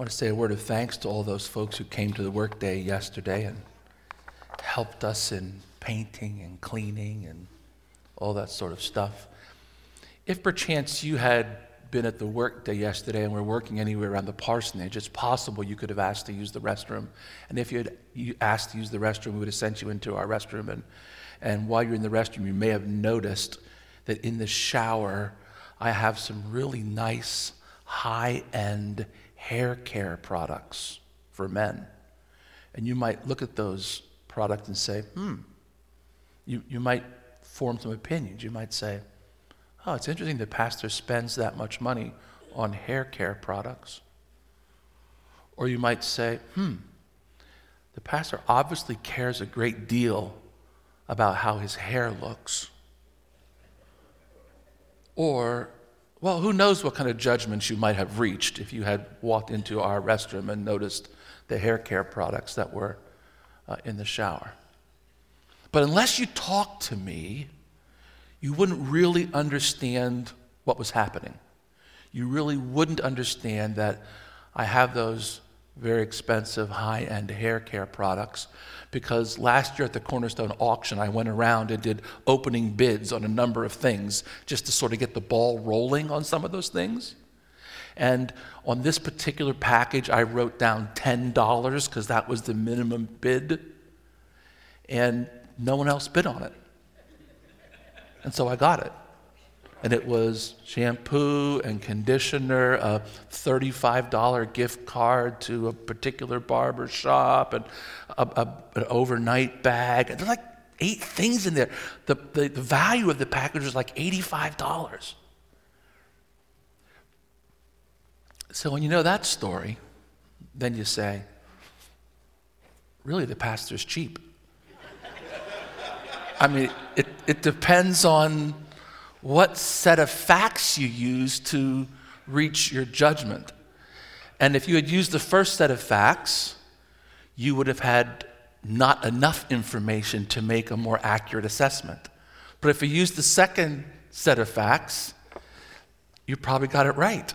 want to say a word of thanks to all those folks who came to the workday yesterday and helped us in painting and cleaning and all that sort of stuff. If perchance you had been at the workday yesterday and were working anywhere around the parsonage, it's possible you could have asked to use the restroom. And if you had asked to use the restroom, we would have sent you into our restroom. And, and while you're in the restroom, you may have noticed that in the shower, I have some really nice, high end hair care products for men. And you might look at those products and say, hmm, you, you might form some opinions. You might say, oh, it's interesting the pastor spends that much money on hair care products. Or you might say, hmm, the pastor obviously cares a great deal about how his hair looks. Or, well, who knows what kind of judgments you might have reached if you had walked into our restroom and noticed the hair care products that were uh, in the shower. But unless you talk to me, you wouldn't really understand what was happening. You really wouldn't understand that I have those very expensive high end hair care products because last year at the Cornerstone auction, I went around and did opening bids on a number of things just to sort of get the ball rolling on some of those things. And on this particular package, I wrote down $10 because that was the minimum bid. And no one else bid on it. And so I got it. And it was shampoo and conditioner, a $35 gift card to a particular barber shop, and a, a, an overnight bag. And there's like eight things in there. The, the, the value of the package was like $85. So when you know that story, then you say, really, the pastor's cheap. I mean, it, it depends on what set of facts you use to reach your judgment. And if you had used the first set of facts, you would have had not enough information to make a more accurate assessment. But if you used the second set of facts, you probably got it right.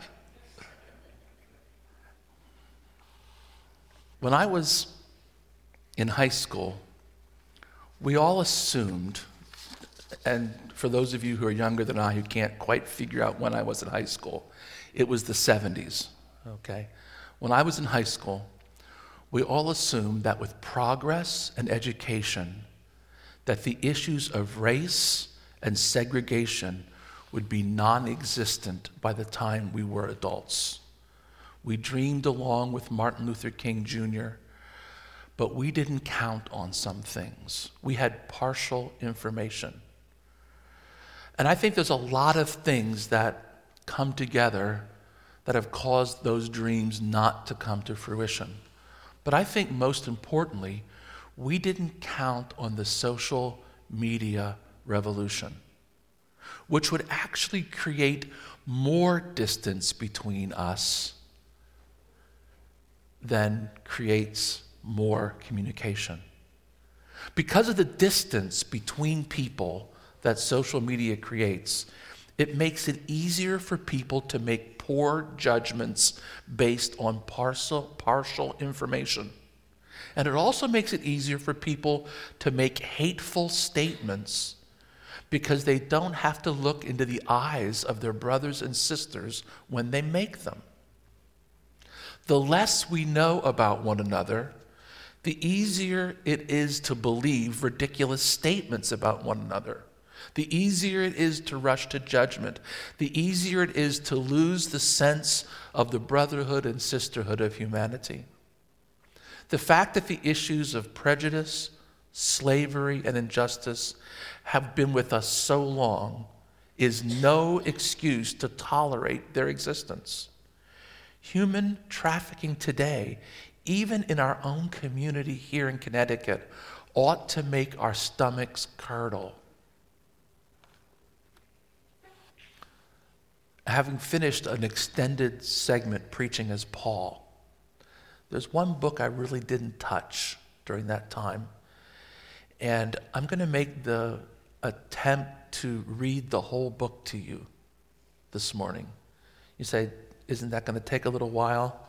When I was in high school, we all assumed, and for those of you who are younger than I who can't quite figure out when I was in high school, it was the 70s, okay? When I was in high school, we all assumed that with progress and education, that the issues of race and segregation would be non existent by the time we were adults. We dreamed along with Martin Luther King Jr but we didn't count on some things. We had partial information. And I think there's a lot of things that come together that have caused those dreams not to come to fruition. But I think most importantly, we didn't count on the social media revolution, which would actually create more distance between us than creates more communication. Because of the distance between people that social media creates, it makes it easier for people to make poor judgments based on partial, partial information. And it also makes it easier for people to make hateful statements because they don't have to look into the eyes of their brothers and sisters when they make them. The less we know about one another, the easier it is to believe ridiculous statements about one another. The easier it is to rush to judgment. The easier it is to lose the sense of the brotherhood and sisterhood of humanity. The fact that the issues of prejudice, slavery, and injustice have been with us so long is no excuse to tolerate their existence. Human trafficking today even in our own community here in Connecticut, ought to make our stomachs curdle. Having finished an extended segment preaching as Paul, there's one book I really didn't touch during that time. And I'm going to make the attempt to read the whole book to you this morning. You say, Isn't that going to take a little while?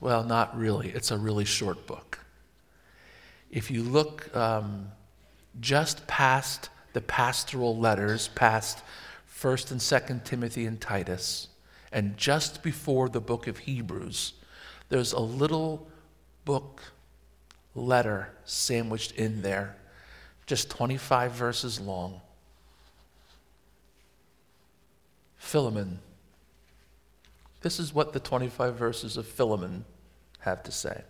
Well, not really. It's a really short book. If you look um, just past the pastoral letters, past 1st and 2nd Timothy and Titus, and just before the book of Hebrews, there's a little book letter sandwiched in there, just 25 verses long. Philemon. This is what the 25 verses of Philemon have to say.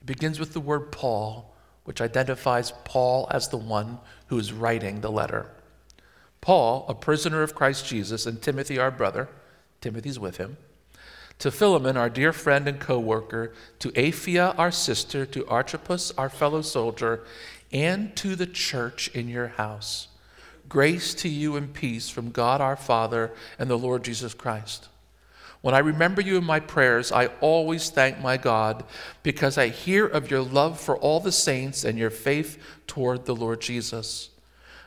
It begins with the word Paul, which identifies Paul as the one who is writing the letter. Paul, a prisoner of Christ Jesus, and Timothy, our brother, Timothy's with him, to Philemon, our dear friend and co worker, to Apphia, our sister, to Archippus, our fellow soldier, and to the church in your house. Grace to you and peace from God our Father and the Lord Jesus Christ. When I remember you in my prayers, I always thank my God because I hear of your love for all the saints and your faith toward the Lord Jesus.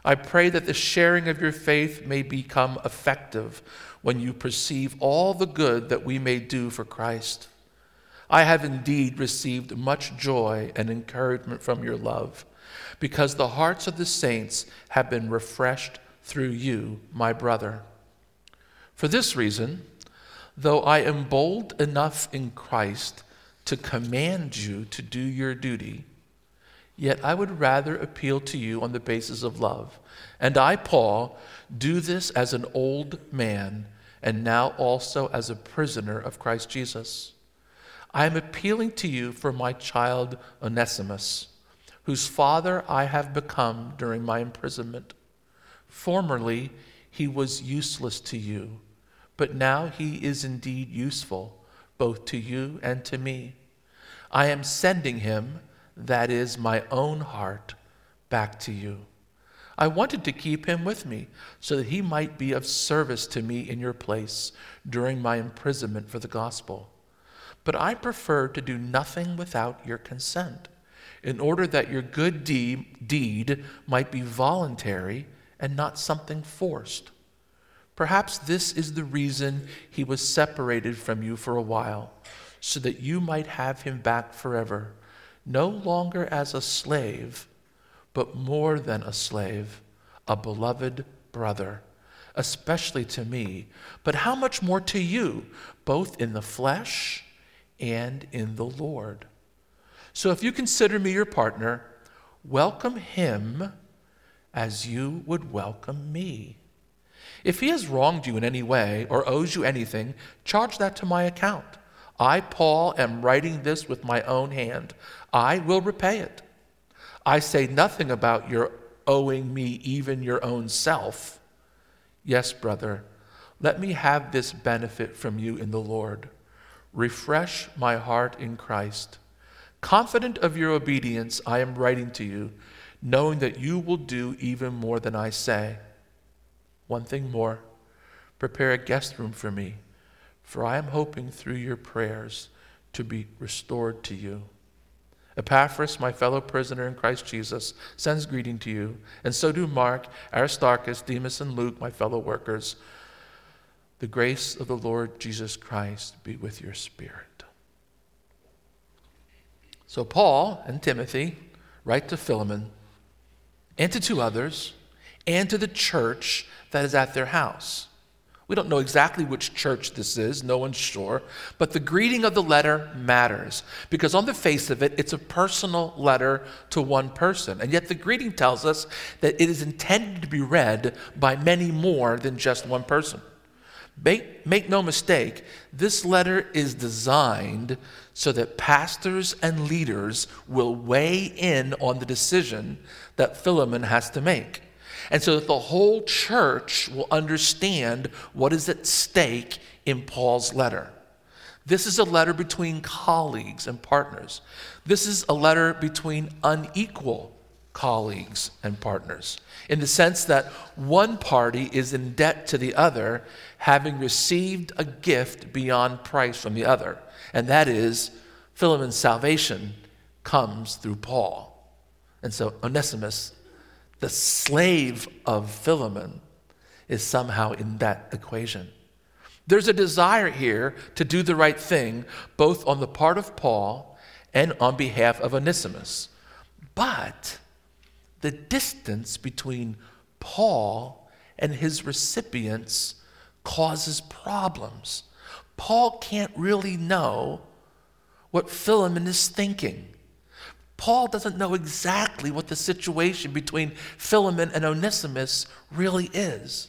I pray that the sharing of your faith may become effective when you perceive all the good that we may do for Christ. I have indeed received much joy and encouragement from your love, because the hearts of the saints have been refreshed through you, my brother. For this reason, though I am bold enough in Christ to command you to do your duty, yet I would rather appeal to you on the basis of love. And I, Paul, do this as an old man, and now also as a prisoner of Christ Jesus. I am appealing to you for my child Onesimus, whose father I have become during my imprisonment. Formerly, he was useless to you but now he is indeed useful, both to you and to me. I am sending him, that is, my own heart, back to you. I wanted to keep him with me so that he might be of service to me in your place during my imprisonment for the gospel. But I prefer to do nothing without your consent, in order that your good de- deed might be voluntary and not something forced. Perhaps this is the reason he was separated from you for a while, so that you might have him back forever, no longer as a slave, but more than a slave, a beloved brother, especially to me, but how much more to you, both in the flesh and in the Lord. So if you consider me your partner, welcome him as you would welcome me. If he has wronged you in any way or owes you anything, charge that to my account. I, Paul, am writing this with my own hand. I will repay it. I say nothing about your owing me even your own self. Yes, brother, let me have this benefit from you in the Lord. Refresh my heart in Christ. Confident of your obedience, I am writing to you, knowing that you will do even more than I say. One thing more prepare a guest room for me, for I am hoping through your prayers to be restored to you. Epaphras, my fellow prisoner in Christ Jesus, sends greeting to you, and so do Mark, Aristarchus, Demas, and Luke, my fellow workers. The grace of the Lord Jesus Christ be with your spirit. So, Paul and Timothy write to Philemon and to two others and to the church that is at their house. We don't know exactly which church this is, no one's sure, but the greeting of the letter matters because, on the face of it, it's a personal letter to one person. And yet, the greeting tells us that it is intended to be read by many more than just one person. Make, make no mistake, this letter is designed so that pastors and leaders will weigh in on the decision that Philemon has to make and so that the whole church will understand what is at stake in Paul's letter. This is a letter between colleagues and partners. This is a letter between unequal colleagues and partners, in the sense that one party is in debt to the other, having received a gift beyond price from the other. And that is, Philemon's salvation comes through Paul. And so Onesimus the slave of Philemon is somehow in that equation. There's a desire here to do the right thing, both on the part of Paul and on behalf of Onesimus. But the distance between Paul and his recipients causes problems. Paul can't really know what Philemon is thinking. Paul doesn't know exactly what the situation between Philemon and Onesimus really is.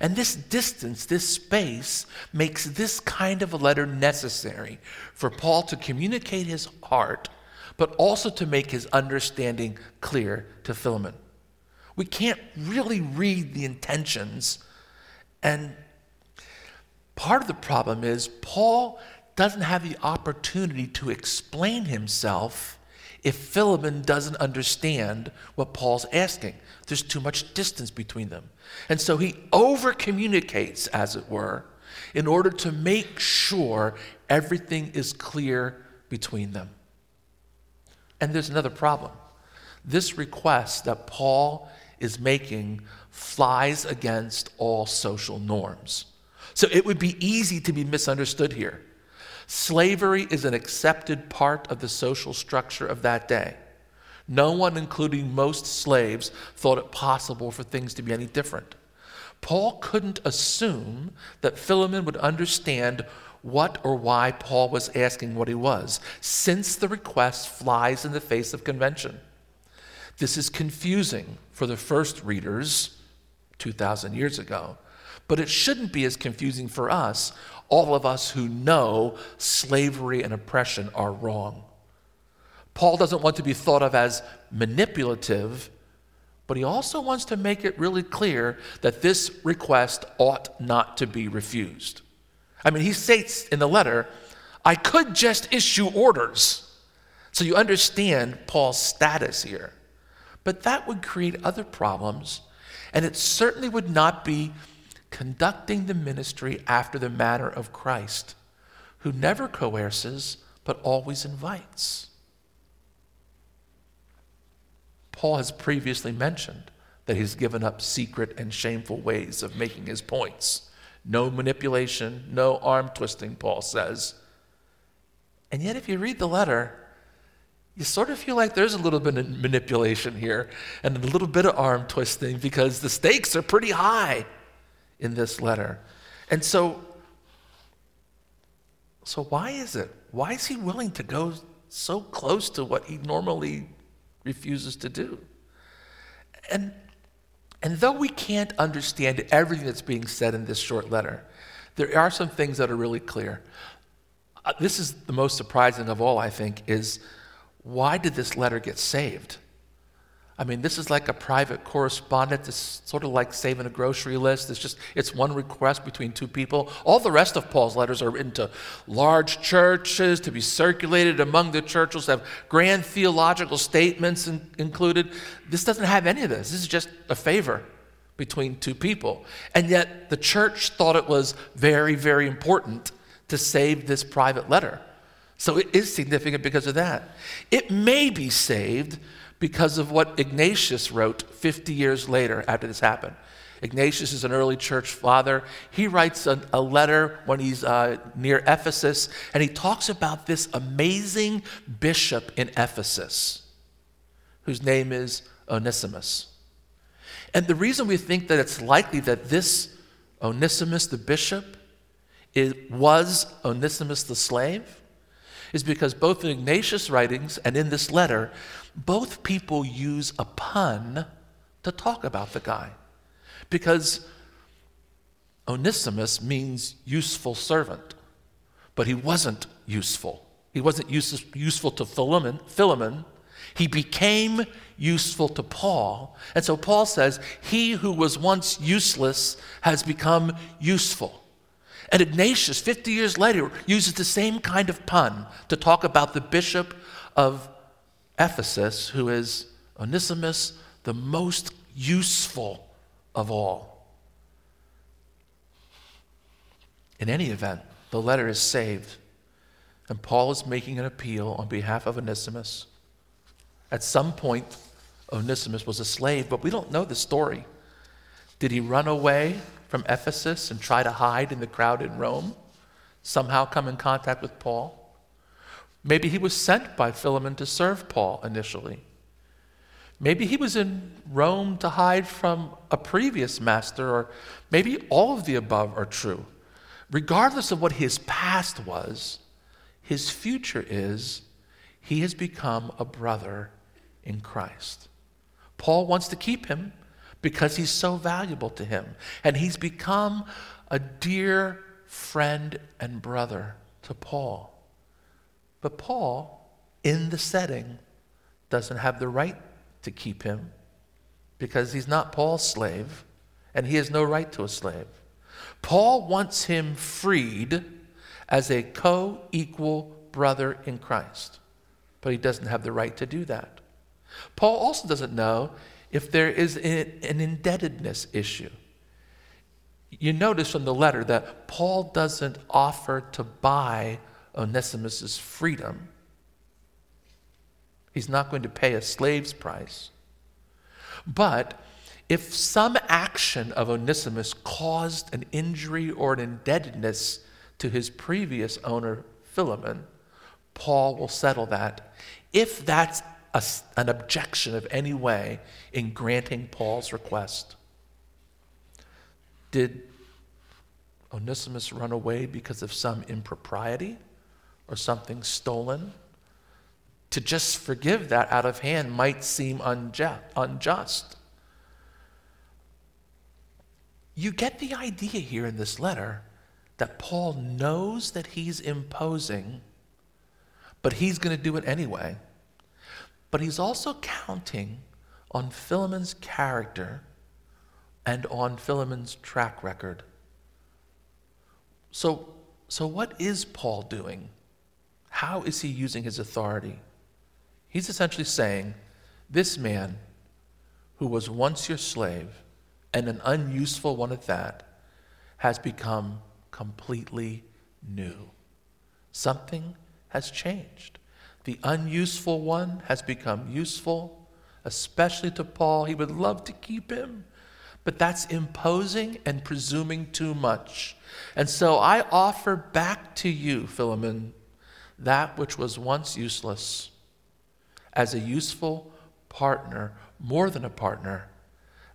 And this distance, this space, makes this kind of a letter necessary for Paul to communicate his heart, but also to make his understanding clear to Philemon. We can't really read the intentions. And part of the problem is Paul doesn't have the opportunity to explain himself if Philemon doesn't understand what Paul's asking. There's too much distance between them. And so he over communicates, as it were, in order to make sure everything is clear between them. And there's another problem. This request that Paul is making flies against all social norms. So it would be easy to be misunderstood here. Slavery is an accepted part of the social structure of that day. No one, including most slaves, thought it possible for things to be any different. Paul couldn't assume that Philemon would understand what or why Paul was asking what he was, since the request flies in the face of convention. This is confusing for the first readers 2,000 years ago, but it shouldn't be as confusing for us all of us who know slavery and oppression are wrong. Paul doesn't want to be thought of as manipulative, but he also wants to make it really clear that this request ought not to be refused. I mean, he states in the letter, I could just issue orders. So you understand Paul's status here. But that would create other problems, and it certainly would not be conducting the ministry after the manner of Christ, who never coerces, but always invites. Paul has previously mentioned that he's given up secret and shameful ways of making his points. No manipulation, no arm twisting, Paul says. And yet, if you read the letter, you sort of feel like there's a little bit of manipulation here and a little bit of arm twisting because the stakes are pretty high in this letter. And so, so why is it? Why is he willing to go so close to what he normally refuses to do? And, and though we can't understand everything that's being said in this short letter, there are some things that are really clear. Uh, this is the most surprising of all, I think, is why did this letter get saved? I mean, this is like a private correspondence. It's sort of like saving a grocery list. It's just, it's one request between two people. All the rest of Paul's letters are written to large churches to be circulated among the churches, have grand theological statements in, included. This doesn't have any of this. This is just a favor between two people. And yet the church thought it was very, very important to save this private letter. So it is significant because of that. It may be saved because of what Ignatius wrote 50 years later after this happened. Ignatius is an early church father. He writes a, a letter when he's uh, near Ephesus, and he talks about this amazing bishop in Ephesus whose name is Onesimus. And the reason we think that it's likely that this Onesimus, the bishop, it was Onesimus the slave is because both in Ignatius' writings and in this letter, both people use a pun to talk about the guy. Because Onesimus means useful servant, but he wasn't useful. He wasn't use, useful to Philemon, Philemon. He became useful to Paul. And so Paul says, He who was once useless has become useful. And Ignatius, 50 years later, uses the same kind of pun to talk about the bishop of Ephesus, who is Onesimus, the most useful of all. In any event, the letter is saved, and Paul is making an appeal on behalf of Onesimus. At some point, Onesimus was a slave, but we don't know the story. Did he run away from Ephesus and try to hide in the crowd in Rome, somehow come in contact with Paul. Maybe he was sent by Philemon to serve Paul initially. Maybe he was in Rome to hide from a previous master, or maybe all of the above are true. Regardless of what his past was, his future is he has become a brother in Christ. Paul wants to keep him because he's so valuable to him, and he's become a dear friend and brother to Paul. But Paul, in the setting, doesn't have the right to keep him because he's not Paul's slave and he has no right to a slave. Paul wants him freed as a co equal brother in Christ, but he doesn't have the right to do that. Paul also doesn't know if there is an indebtedness issue. You notice from the letter that Paul doesn't offer to buy Onesimus' freedom. He's not going to pay a slave's price. But if some action of Onesimus caused an injury or an indebtedness to his previous owner, Philemon, Paul will settle that if that's a, an objection of any way in granting Paul's request. Did Onesimus run away because of some impropriety or something stolen? To just forgive that out of hand might seem unjust. You get the idea here in this letter that Paul knows that he's imposing, but he's going to do it anyway. But he's also counting on Philemon's character and on Philemon's track record. So, so what is Paul doing? How is he using his authority? He's essentially saying, This man, who was once your slave, and an unuseful one at that, has become completely new. Something has changed. The unuseful one has become useful, especially to Paul. He would love to keep him, but that's imposing and presuming too much. And so I offer back to you, Philemon, that which was once useless as a useful partner, more than a partner,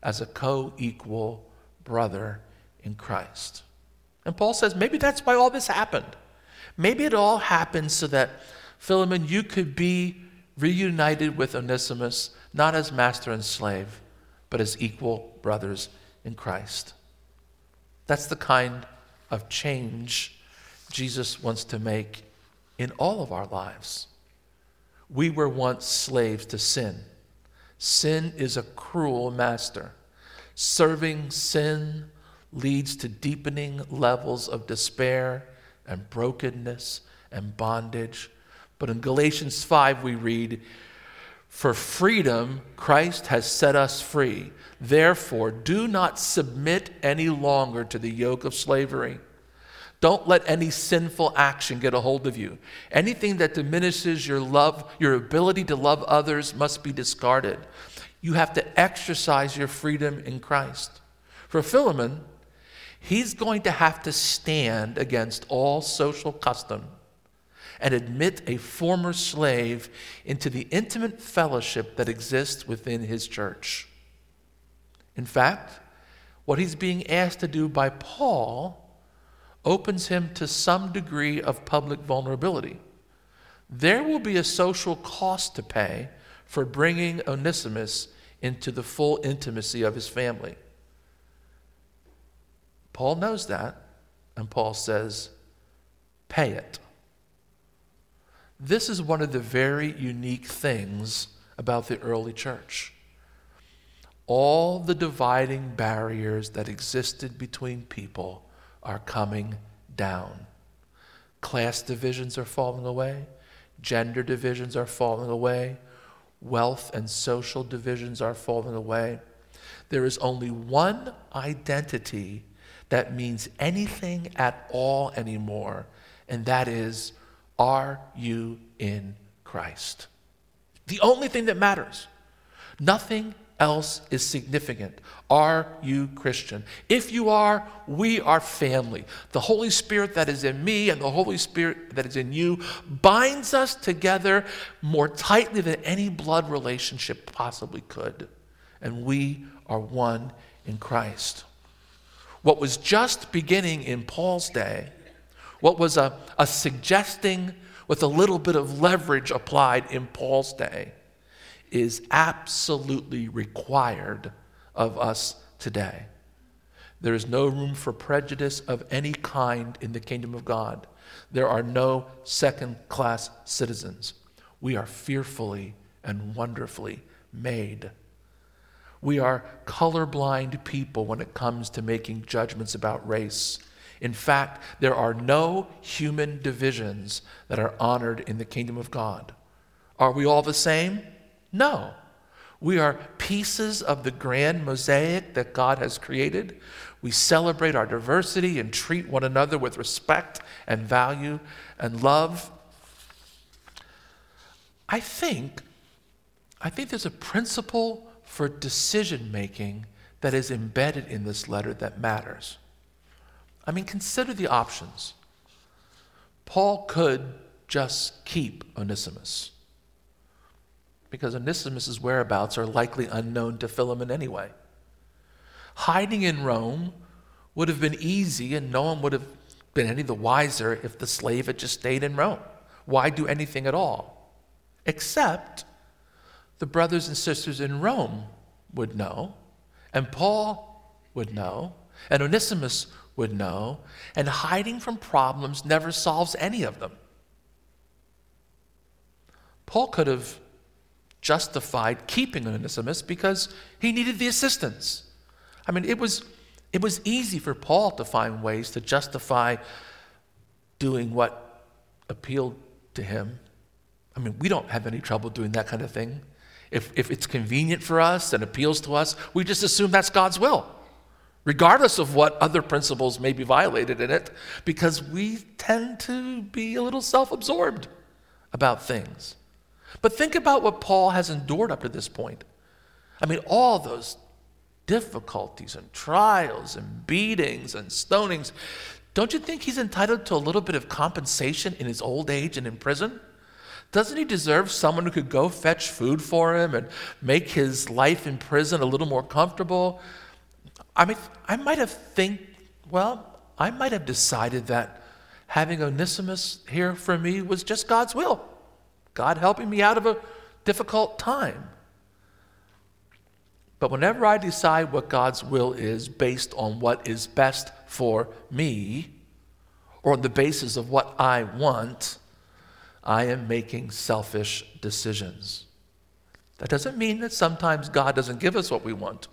as a co equal brother in Christ. And Paul says maybe that's why all this happened. Maybe it all happened so that Philemon, you could be reunited with Onesimus, not as master and slave, but as equal brothers in Christ. That's the kind of change Jesus wants to make in all of our lives. We were once slaves to sin. Sin is a cruel master. Serving sin leads to deepening levels of despair and brokenness and bondage. But in Galatians 5, we read, For freedom Christ has set us free. Therefore, do not submit any longer to the yoke of slavery. Don't let any sinful action get a hold of you. Anything that diminishes your love, your ability to love others must be discarded. You have to exercise your freedom in Christ. For Philemon, he's going to have to stand against all social custom and admit a former slave into the intimate fellowship that exists within his church. In fact, what he's being asked to do by Paul opens him to some degree of public vulnerability. There will be a social cost to pay for bringing Onesimus into the full intimacy of his family. Paul knows that, and Paul says, pay it. This is one of the very unique things about the early church. All the dividing barriers that existed between people are coming down. Class divisions are falling away, gender divisions are falling away, wealth and social divisions are falling away. There is only one identity that means anything at all anymore, and that is are you in Christ? The only thing that matters. Nothing else is significant. Are you Christian? If you are, we are family. The Holy Spirit that is in me and the Holy Spirit that is in you binds us together more tightly than any blood relationship possibly could. And we are one in Christ. What was just beginning in Paul's day, what was a, a suggesting with a little bit of leverage applied in Paul's day, is absolutely required of us today. There is no room for prejudice of any kind in the kingdom of God. There are no second class citizens. We are fearfully and wonderfully made. We are colorblind people when it comes to making judgments about race. In fact, there are no human divisions that are honored in the kingdom of God. Are we all the same? No. We are pieces of the grand mosaic that God has created. We celebrate our diversity and treat one another with respect and value and love. I think, I think there's a principle for decision making that is embedded in this letter that matters. I mean, consider the options. Paul could just keep Onesimus because Onesimus' whereabouts are likely unknown to Philemon anyway. Hiding in Rome would have been easy, and no one would have been any the wiser if the slave had just stayed in Rome. Why do anything at all? Except the brothers and sisters in Rome would know, and Paul would know, and Onesimus would know, and hiding from problems never solves any of them. Paul could have justified keeping Onesimus because he needed the assistance. I mean, it was, it was easy for Paul to find ways to justify doing what appealed to him. I mean, we don't have any trouble doing that kind of thing. If, if it's convenient for us and appeals to us, we just assume that's God's will, regardless of what other principles may be violated in it, because we tend to be a little self absorbed about things. But think about what Paul has endured up to this point. I mean, all those difficulties and trials and beatings and stonings. Don't you think he's entitled to a little bit of compensation in his old age and in prison? Doesn't he deserve someone who could go fetch food for him and make his life in prison a little more comfortable? I mean, I might have think, well, I might have decided that having Onesimus here for me was just God's will. God helping me out of a difficult time. But whenever I decide what God's will is based on what is best for me, or on the basis of what I want, I am making selfish decisions. That doesn't mean that sometimes God doesn't give us what we want.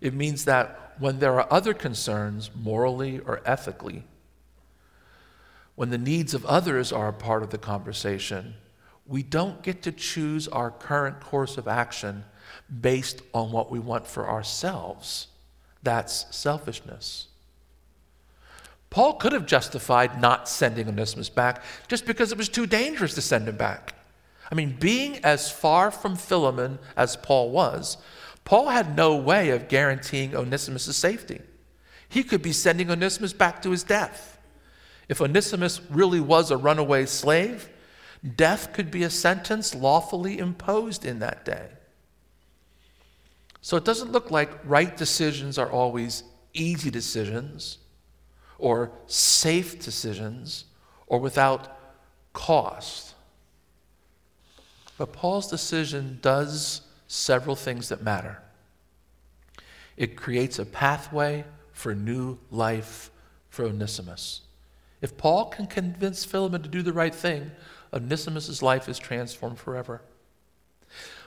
It means that when there are other concerns, morally or ethically, when the needs of others are a part of the conversation, we don't get to choose our current course of action based on what we want for ourselves. That's selfishness. Paul could have justified not sending Onesimus back just because it was too dangerous to send him back. I mean, being as far from Philemon as Paul was, Paul had no way of guaranteeing Onesimus' safety. He could be sending Onesimus back to his death. If Onesimus really was a runaway slave, Death could be a sentence lawfully imposed in that day. So it doesn't look like right decisions are always easy decisions or safe decisions or without cost. But Paul's decision does several things that matter. It creates a pathway for new life for Onesimus. If Paul can convince Philemon to do the right thing, Onesimus' life is transformed forever.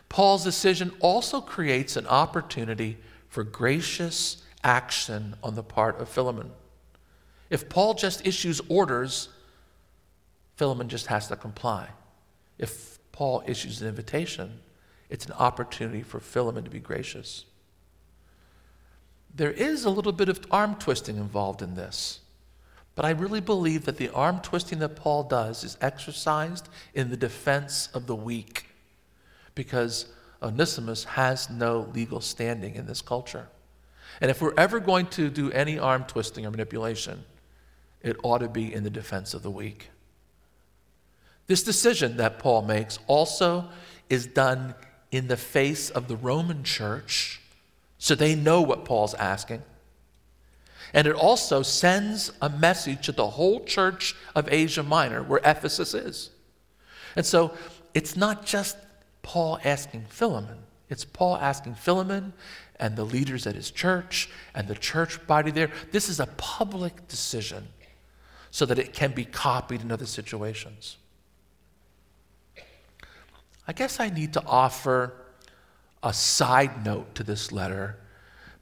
Paul's decision also creates an opportunity for gracious action on the part of Philemon. If Paul just issues orders, Philemon just has to comply. If Paul issues an invitation, it's an opportunity for Philemon to be gracious. There is a little bit of arm twisting involved in this. But I really believe that the arm twisting that Paul does is exercised in the defense of the weak. Because Onesimus has no legal standing in this culture. And if we're ever going to do any arm twisting or manipulation, it ought to be in the defense of the weak. This decision that Paul makes also is done in the face of the Roman church, so they know what Paul's asking. And it also sends a message to the whole church of Asia Minor, where Ephesus is. And so it's not just Paul asking Philemon, it's Paul asking Philemon and the leaders at his church and the church body there. This is a public decision so that it can be copied in other situations. I guess I need to offer a side note to this letter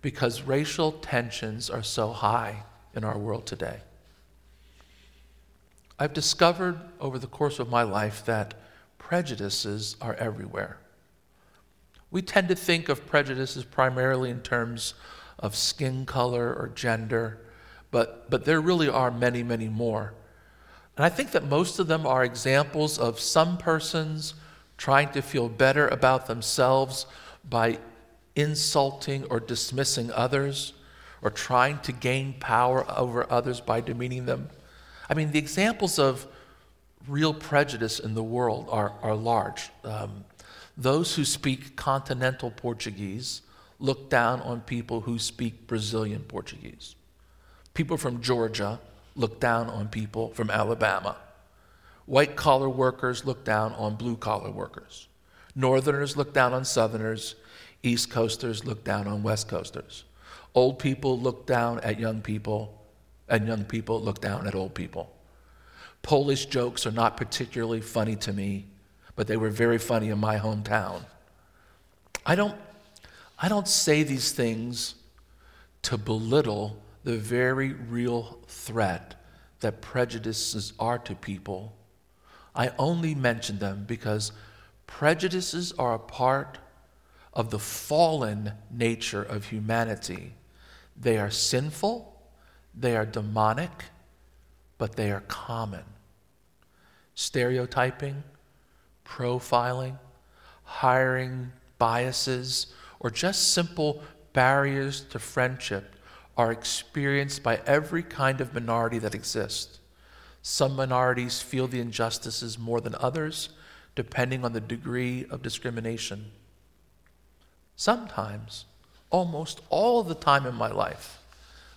because racial tensions are so high in our world today. I've discovered over the course of my life that prejudices are everywhere. We tend to think of prejudices primarily in terms of skin color or gender, but, but there really are many, many more. And I think that most of them are examples of some persons trying to feel better about themselves by insulting or dismissing others, or trying to gain power over others by demeaning them. I mean, the examples of real prejudice in the world are, are large. Um, those who speak continental Portuguese look down on people who speak Brazilian Portuguese. People from Georgia look down on people from Alabama. White collar workers look down on blue collar workers. Northerners look down on Southerners. East Coasters look down on West Coasters. Old people look down at young people, and young people look down at old people. Polish jokes are not particularly funny to me, but they were very funny in my hometown. I don't, I don't say these things to belittle the very real threat that prejudices are to people I only mention them because prejudices are a part of the fallen nature of humanity. They are sinful, they are demonic, but they are common. Stereotyping, profiling, hiring biases, or just simple barriers to friendship are experienced by every kind of minority that exists. Some minorities feel the injustices more than others, depending on the degree of discrimination. Sometimes, almost all the time in my life,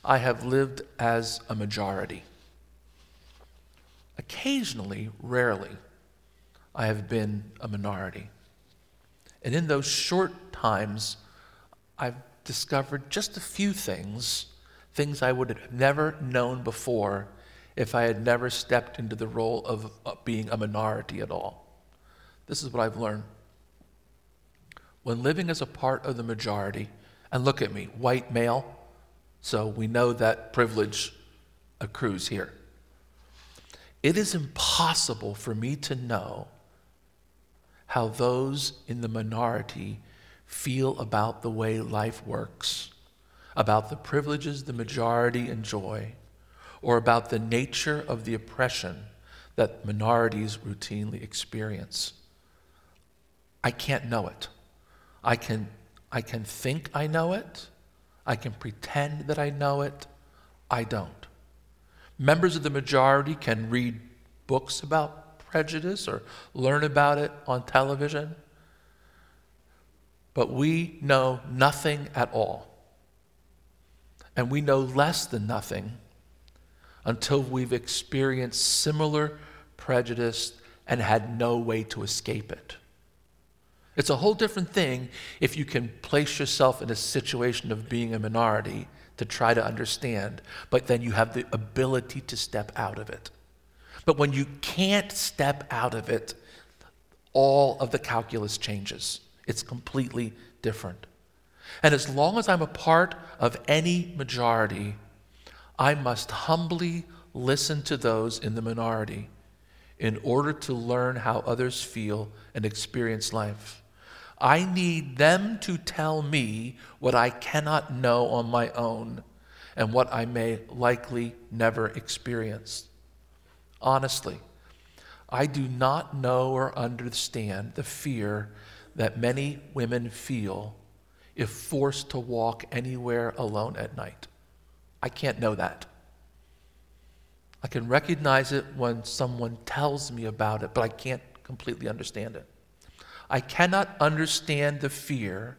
I have lived as a majority. Occasionally, rarely, I have been a minority. And in those short times, I've discovered just a few things, things I would have never known before if I had never stepped into the role of uh, being a minority at all. This is what I've learned. When living as a part of the majority, and look at me, white male, so we know that privilege accrues here. It is impossible for me to know how those in the minority feel about the way life works, about the privileges the majority enjoy or about the nature of the oppression that minorities routinely experience. I can't know it. I can, I can think I know it. I can pretend that I know it. I don't. Members of the majority can read books about prejudice or learn about it on television, but we know nothing at all. And we know less than nothing until we've experienced similar prejudice and had no way to escape it. It's a whole different thing if you can place yourself in a situation of being a minority to try to understand, but then you have the ability to step out of it. But when you can't step out of it, all of the calculus changes. It's completely different. And as long as I'm a part of any majority, I must humbly listen to those in the minority in order to learn how others feel and experience life. I need them to tell me what I cannot know on my own and what I may likely never experience. Honestly, I do not know or understand the fear that many women feel if forced to walk anywhere alone at night. I can't know that. I can recognize it when someone tells me about it, but I can't completely understand it. I cannot understand the fear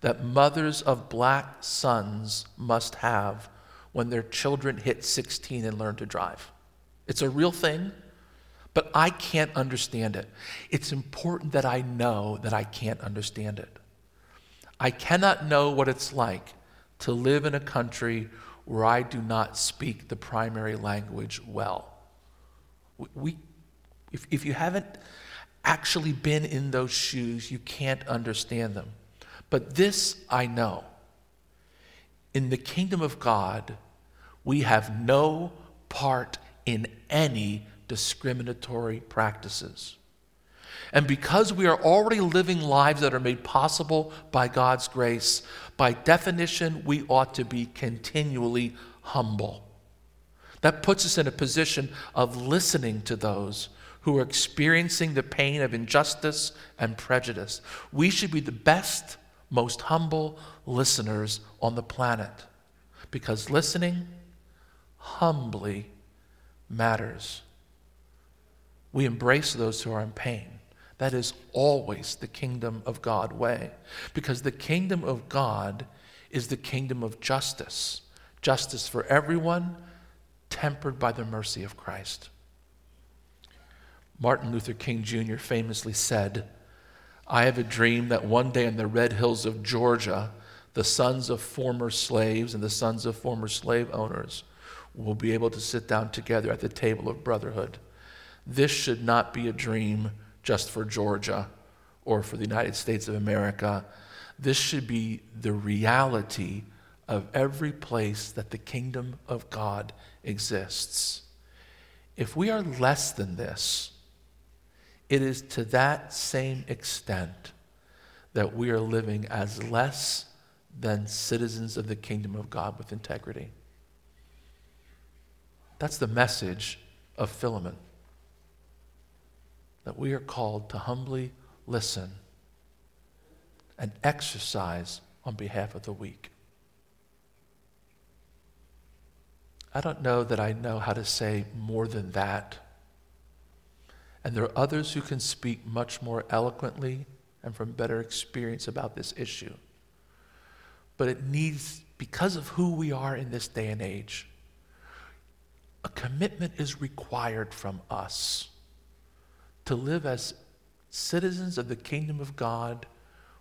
that mothers of black sons must have when their children hit 16 and learn to drive. It's a real thing, but I can't understand it. It's important that I know that I can't understand it. I cannot know what it's like to live in a country where I do not speak the primary language well. We, if, if you haven't actually been in those shoes, you can't understand them. But this I know. In the kingdom of God, we have no part in any discriminatory practices. And because we are already living lives that are made possible by God's grace, by definition, we ought to be continually humble. That puts us in a position of listening to those who are experiencing the pain of injustice and prejudice. We should be the best, most humble listeners on the planet because listening humbly matters. We embrace those who are in pain. That is always the kingdom of God way. Because the kingdom of God is the kingdom of justice justice for everyone, tempered by the mercy of Christ. Martin Luther King Jr. famously said, I have a dream that one day in the red hills of Georgia, the sons of former slaves and the sons of former slave owners will be able to sit down together at the table of brotherhood. This should not be a dream just for Georgia or for the United States of America. This should be the reality of every place that the kingdom of God exists. If we are less than this, it is to that same extent that we are living as less than citizens of the kingdom of God with integrity. That's the message of Philemon that we are called to humbly listen and exercise on behalf of the weak. I don't know that I know how to say more than that. And there are others who can speak much more eloquently and from better experience about this issue. But it needs, because of who we are in this day and age, a commitment is required from us to live as citizens of the kingdom of God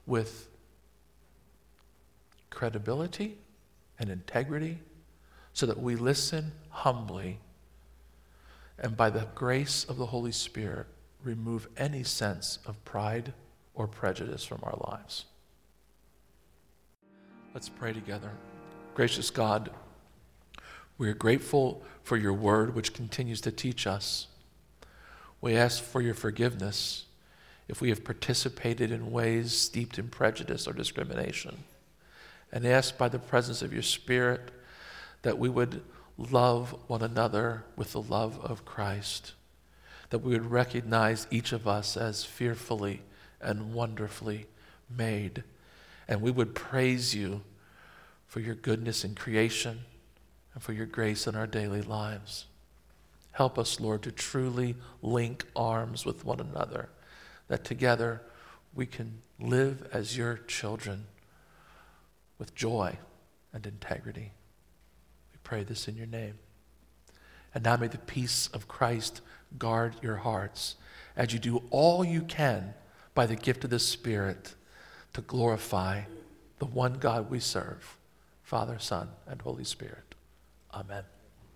with credibility and integrity so that we listen humbly and by the grace of the Holy Spirit remove any sense of pride or prejudice from our lives. Let's pray together. Gracious God, we are grateful for your word, which continues to teach us. We ask for your forgiveness if we have participated in ways steeped in prejudice or discrimination. And ask by the presence of your Spirit that we would love one another with the love of Christ, that we would recognize each of us as fearfully and wonderfully made, and we would praise you for your goodness in creation and for your grace in our daily lives. Help us, Lord, to truly link arms with one another, that together we can live as your children with joy and integrity. We pray this in your name. And now may the peace of Christ guard your hearts as you do all you can by the gift of the Spirit to glorify the one God we serve, Father, Son, and Holy Spirit. Amen.